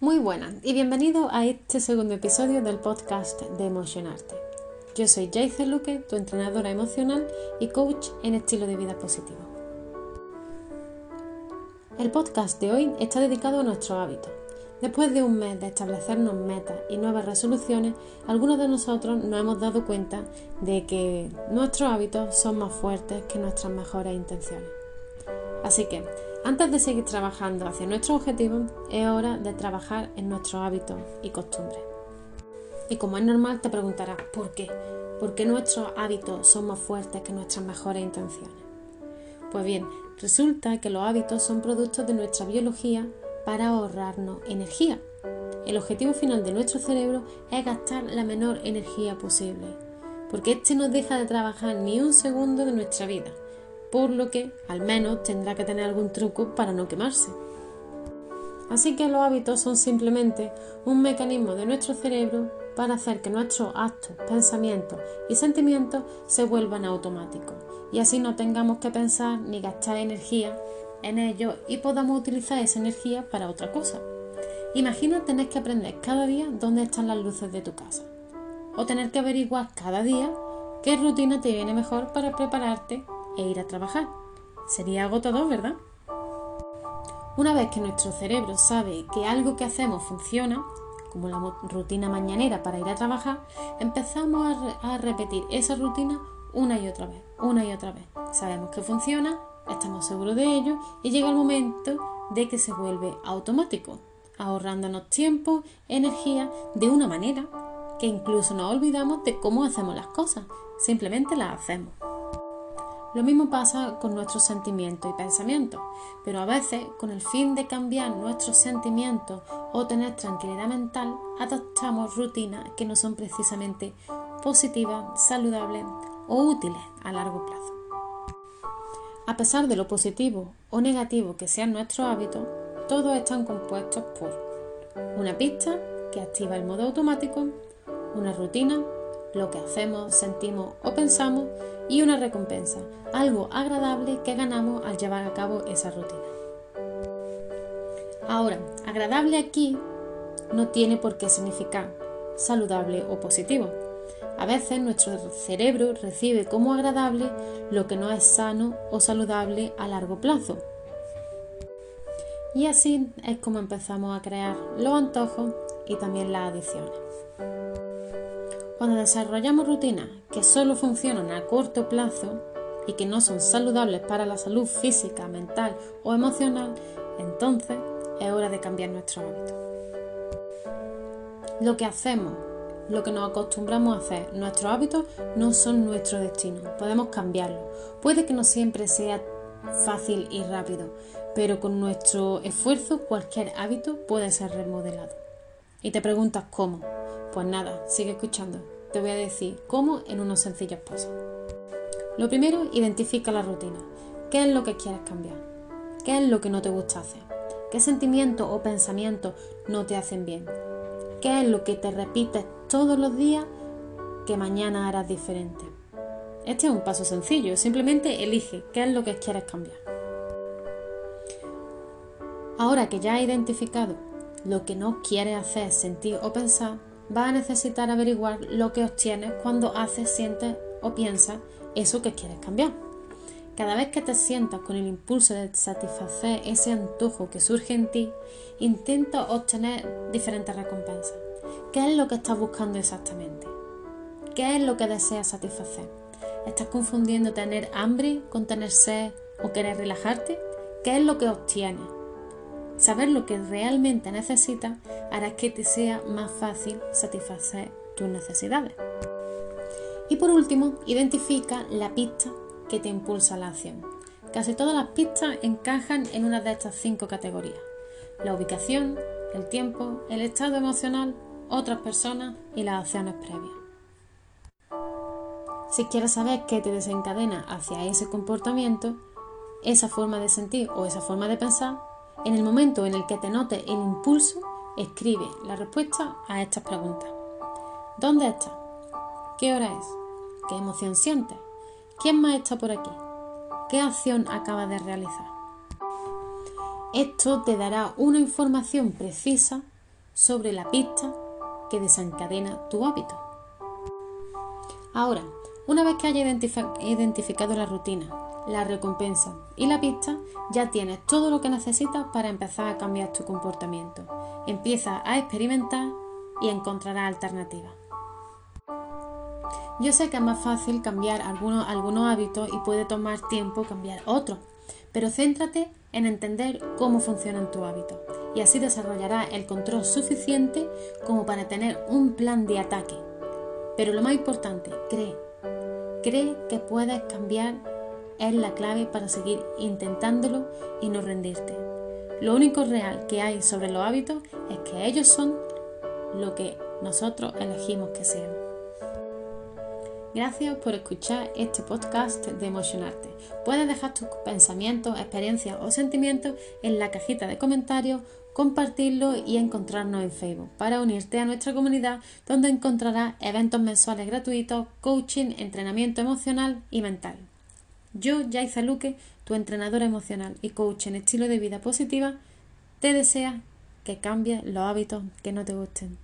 Muy buenas y bienvenido a este segundo episodio del podcast de Emocionarte. Yo soy Jayce Luque, tu entrenadora emocional y coach en estilo de vida positivo. El podcast de hoy está dedicado a nuestros hábitos. Después de un mes de establecernos metas y nuevas resoluciones, algunos de nosotros nos hemos dado cuenta de que nuestros hábitos son más fuertes que nuestras mejores intenciones. Así que antes de seguir trabajando hacia nuestro objetivo, es hora de trabajar en nuestros hábitos y costumbres. Y como es normal, te preguntarás, ¿por qué? ¿Por qué nuestros hábitos son más fuertes que nuestras mejores intenciones? Pues bien, resulta que los hábitos son productos de nuestra biología para ahorrarnos energía. El objetivo final de nuestro cerebro es gastar la menor energía posible, porque este no deja de trabajar ni un segundo de nuestra vida por lo que al menos tendrá que tener algún truco para no quemarse. Así que los hábitos son simplemente un mecanismo de nuestro cerebro para hacer que nuestros actos, pensamientos y sentimientos se vuelvan automáticos y así no tengamos que pensar ni gastar energía en ellos y podamos utilizar esa energía para otra cosa. Imagina tener que aprender cada día dónde están las luces de tu casa o tener que averiguar cada día qué rutina te viene mejor para prepararte e ir a trabajar. Sería agotador, ¿verdad? Una vez que nuestro cerebro sabe que algo que hacemos funciona, como la rutina mañanera para ir a trabajar, empezamos a, repetir esa rutina una y otra vez, una y otra vez. Sabemos que funciona, estamos seguros de ello y llega el momento de que se vuelve automático, ahorrándonos tiempo, energía, de una manera que incluso nos olvidamos de cómo hacemos las cosas, simplemente las hacemos. Lo mismo pasa con nuestros sentimientos y pensamientos, pero a veces, con el fin de cambiar nuestros sentimientos o tener tranquilidad mental, adoptamos rutinas que no son precisamente positivas, saludables o útiles a largo plazo. A pesar de lo positivo o negativo que sean nuestros hábitos, todos están compuestos por una pista que activa el modo automático, una rutina lo que hacemos, sentimos o pensamos y una recompensa, algo agradable que ganamos al llevar a cabo esa rutina. Ahora, agradable aquí no tiene por qué significar saludable o positivo. A veces nuestro cerebro recibe como agradable lo que no es sano o saludable a largo plazo. Y así es como empezamos a crear los antojos y también las adicciones. Cuando desarrollamos rutinas que solo funcionan a corto plazo y que no son saludables para la salud física, mental o emocional, entonces es hora de cambiar nuestro hábito. Lo que hacemos, lo que nos acostumbramos a hacer, nuestros hábitos no son nuestro destino, podemos cambiarlo. Puede que no siempre sea fácil y rápido, pero con nuestro esfuerzo cualquier hábito puede ser remodelado. Y te preguntas cómo. Pues nada, sigue escuchando. Te voy a decir cómo en unos sencillos pasos. Lo primero, identifica la rutina. ¿Qué es lo que quieres cambiar? ¿Qué es lo que no te gusta hacer? ¿Qué sentimientos o pensamientos no te hacen bien? ¿Qué es lo que te repites todos los días que mañana harás diferente? Este es un paso sencillo, simplemente elige qué es lo que quieres cambiar. Ahora que ya has identificado lo que no quieres hacer, sentir o pensar, vas a necesitar averiguar lo que obtienes cuando haces, sientes o piensas eso que quieres cambiar. Cada vez que te sientas con el impulso de satisfacer ese antojo que surge en ti, intenta obtener diferentes recompensas. ¿Qué es lo que estás buscando exactamente? ¿Qué es lo que deseas satisfacer? ¿Estás confundiendo tener hambre con tener sed o querer relajarte? ¿Qué es lo que obtienes? Saber lo que realmente necesitas hará que te sea más fácil satisfacer tus necesidades. Y por último, identifica la pista que te impulsa la acción. Casi todas las pistas encajan en una de estas cinco categorías. La ubicación, el tiempo, el estado emocional, otras personas y las acciones previas. Si quieres saber qué te desencadena hacia ese comportamiento, esa forma de sentir o esa forma de pensar, en el momento en el que te note el impulso, escribe la respuesta a estas preguntas. ¿Dónde estás? ¿Qué hora es? ¿Qué emoción sientes? ¿Quién más está por aquí? ¿Qué acción acabas de realizar? Esto te dará una información precisa sobre la pista que desencadena tu hábito. Ahora, una vez que hayas identificado la rutina, la recompensa y la pista, ya tienes todo lo que necesitas para empezar a cambiar tu comportamiento. Empieza a experimentar y encontrarás alternativas. Yo sé que es más fácil cambiar algunos, algunos hábitos y puede tomar tiempo cambiar otros, pero céntrate en entender cómo funcionan tus hábitos y así desarrollarás el control suficiente como para tener un plan de ataque. Pero lo más importante, cree. Cree que puedes cambiar es la clave para seguir intentándolo y no rendirte. Lo único real que hay sobre los hábitos es que ellos son lo que nosotros elegimos que sean. Gracias por escuchar este podcast de Emocionarte. Puedes dejar tus pensamientos, experiencias o sentimientos en la cajita de comentarios, compartirlo y encontrarnos en Facebook para unirte a nuestra comunidad donde encontrarás eventos mensuales gratuitos, coaching, entrenamiento emocional y mental. Yo, Yaiza Luque, tu entrenadora emocional y coach en estilo de vida positiva, te desea que cambies los hábitos que no te gusten.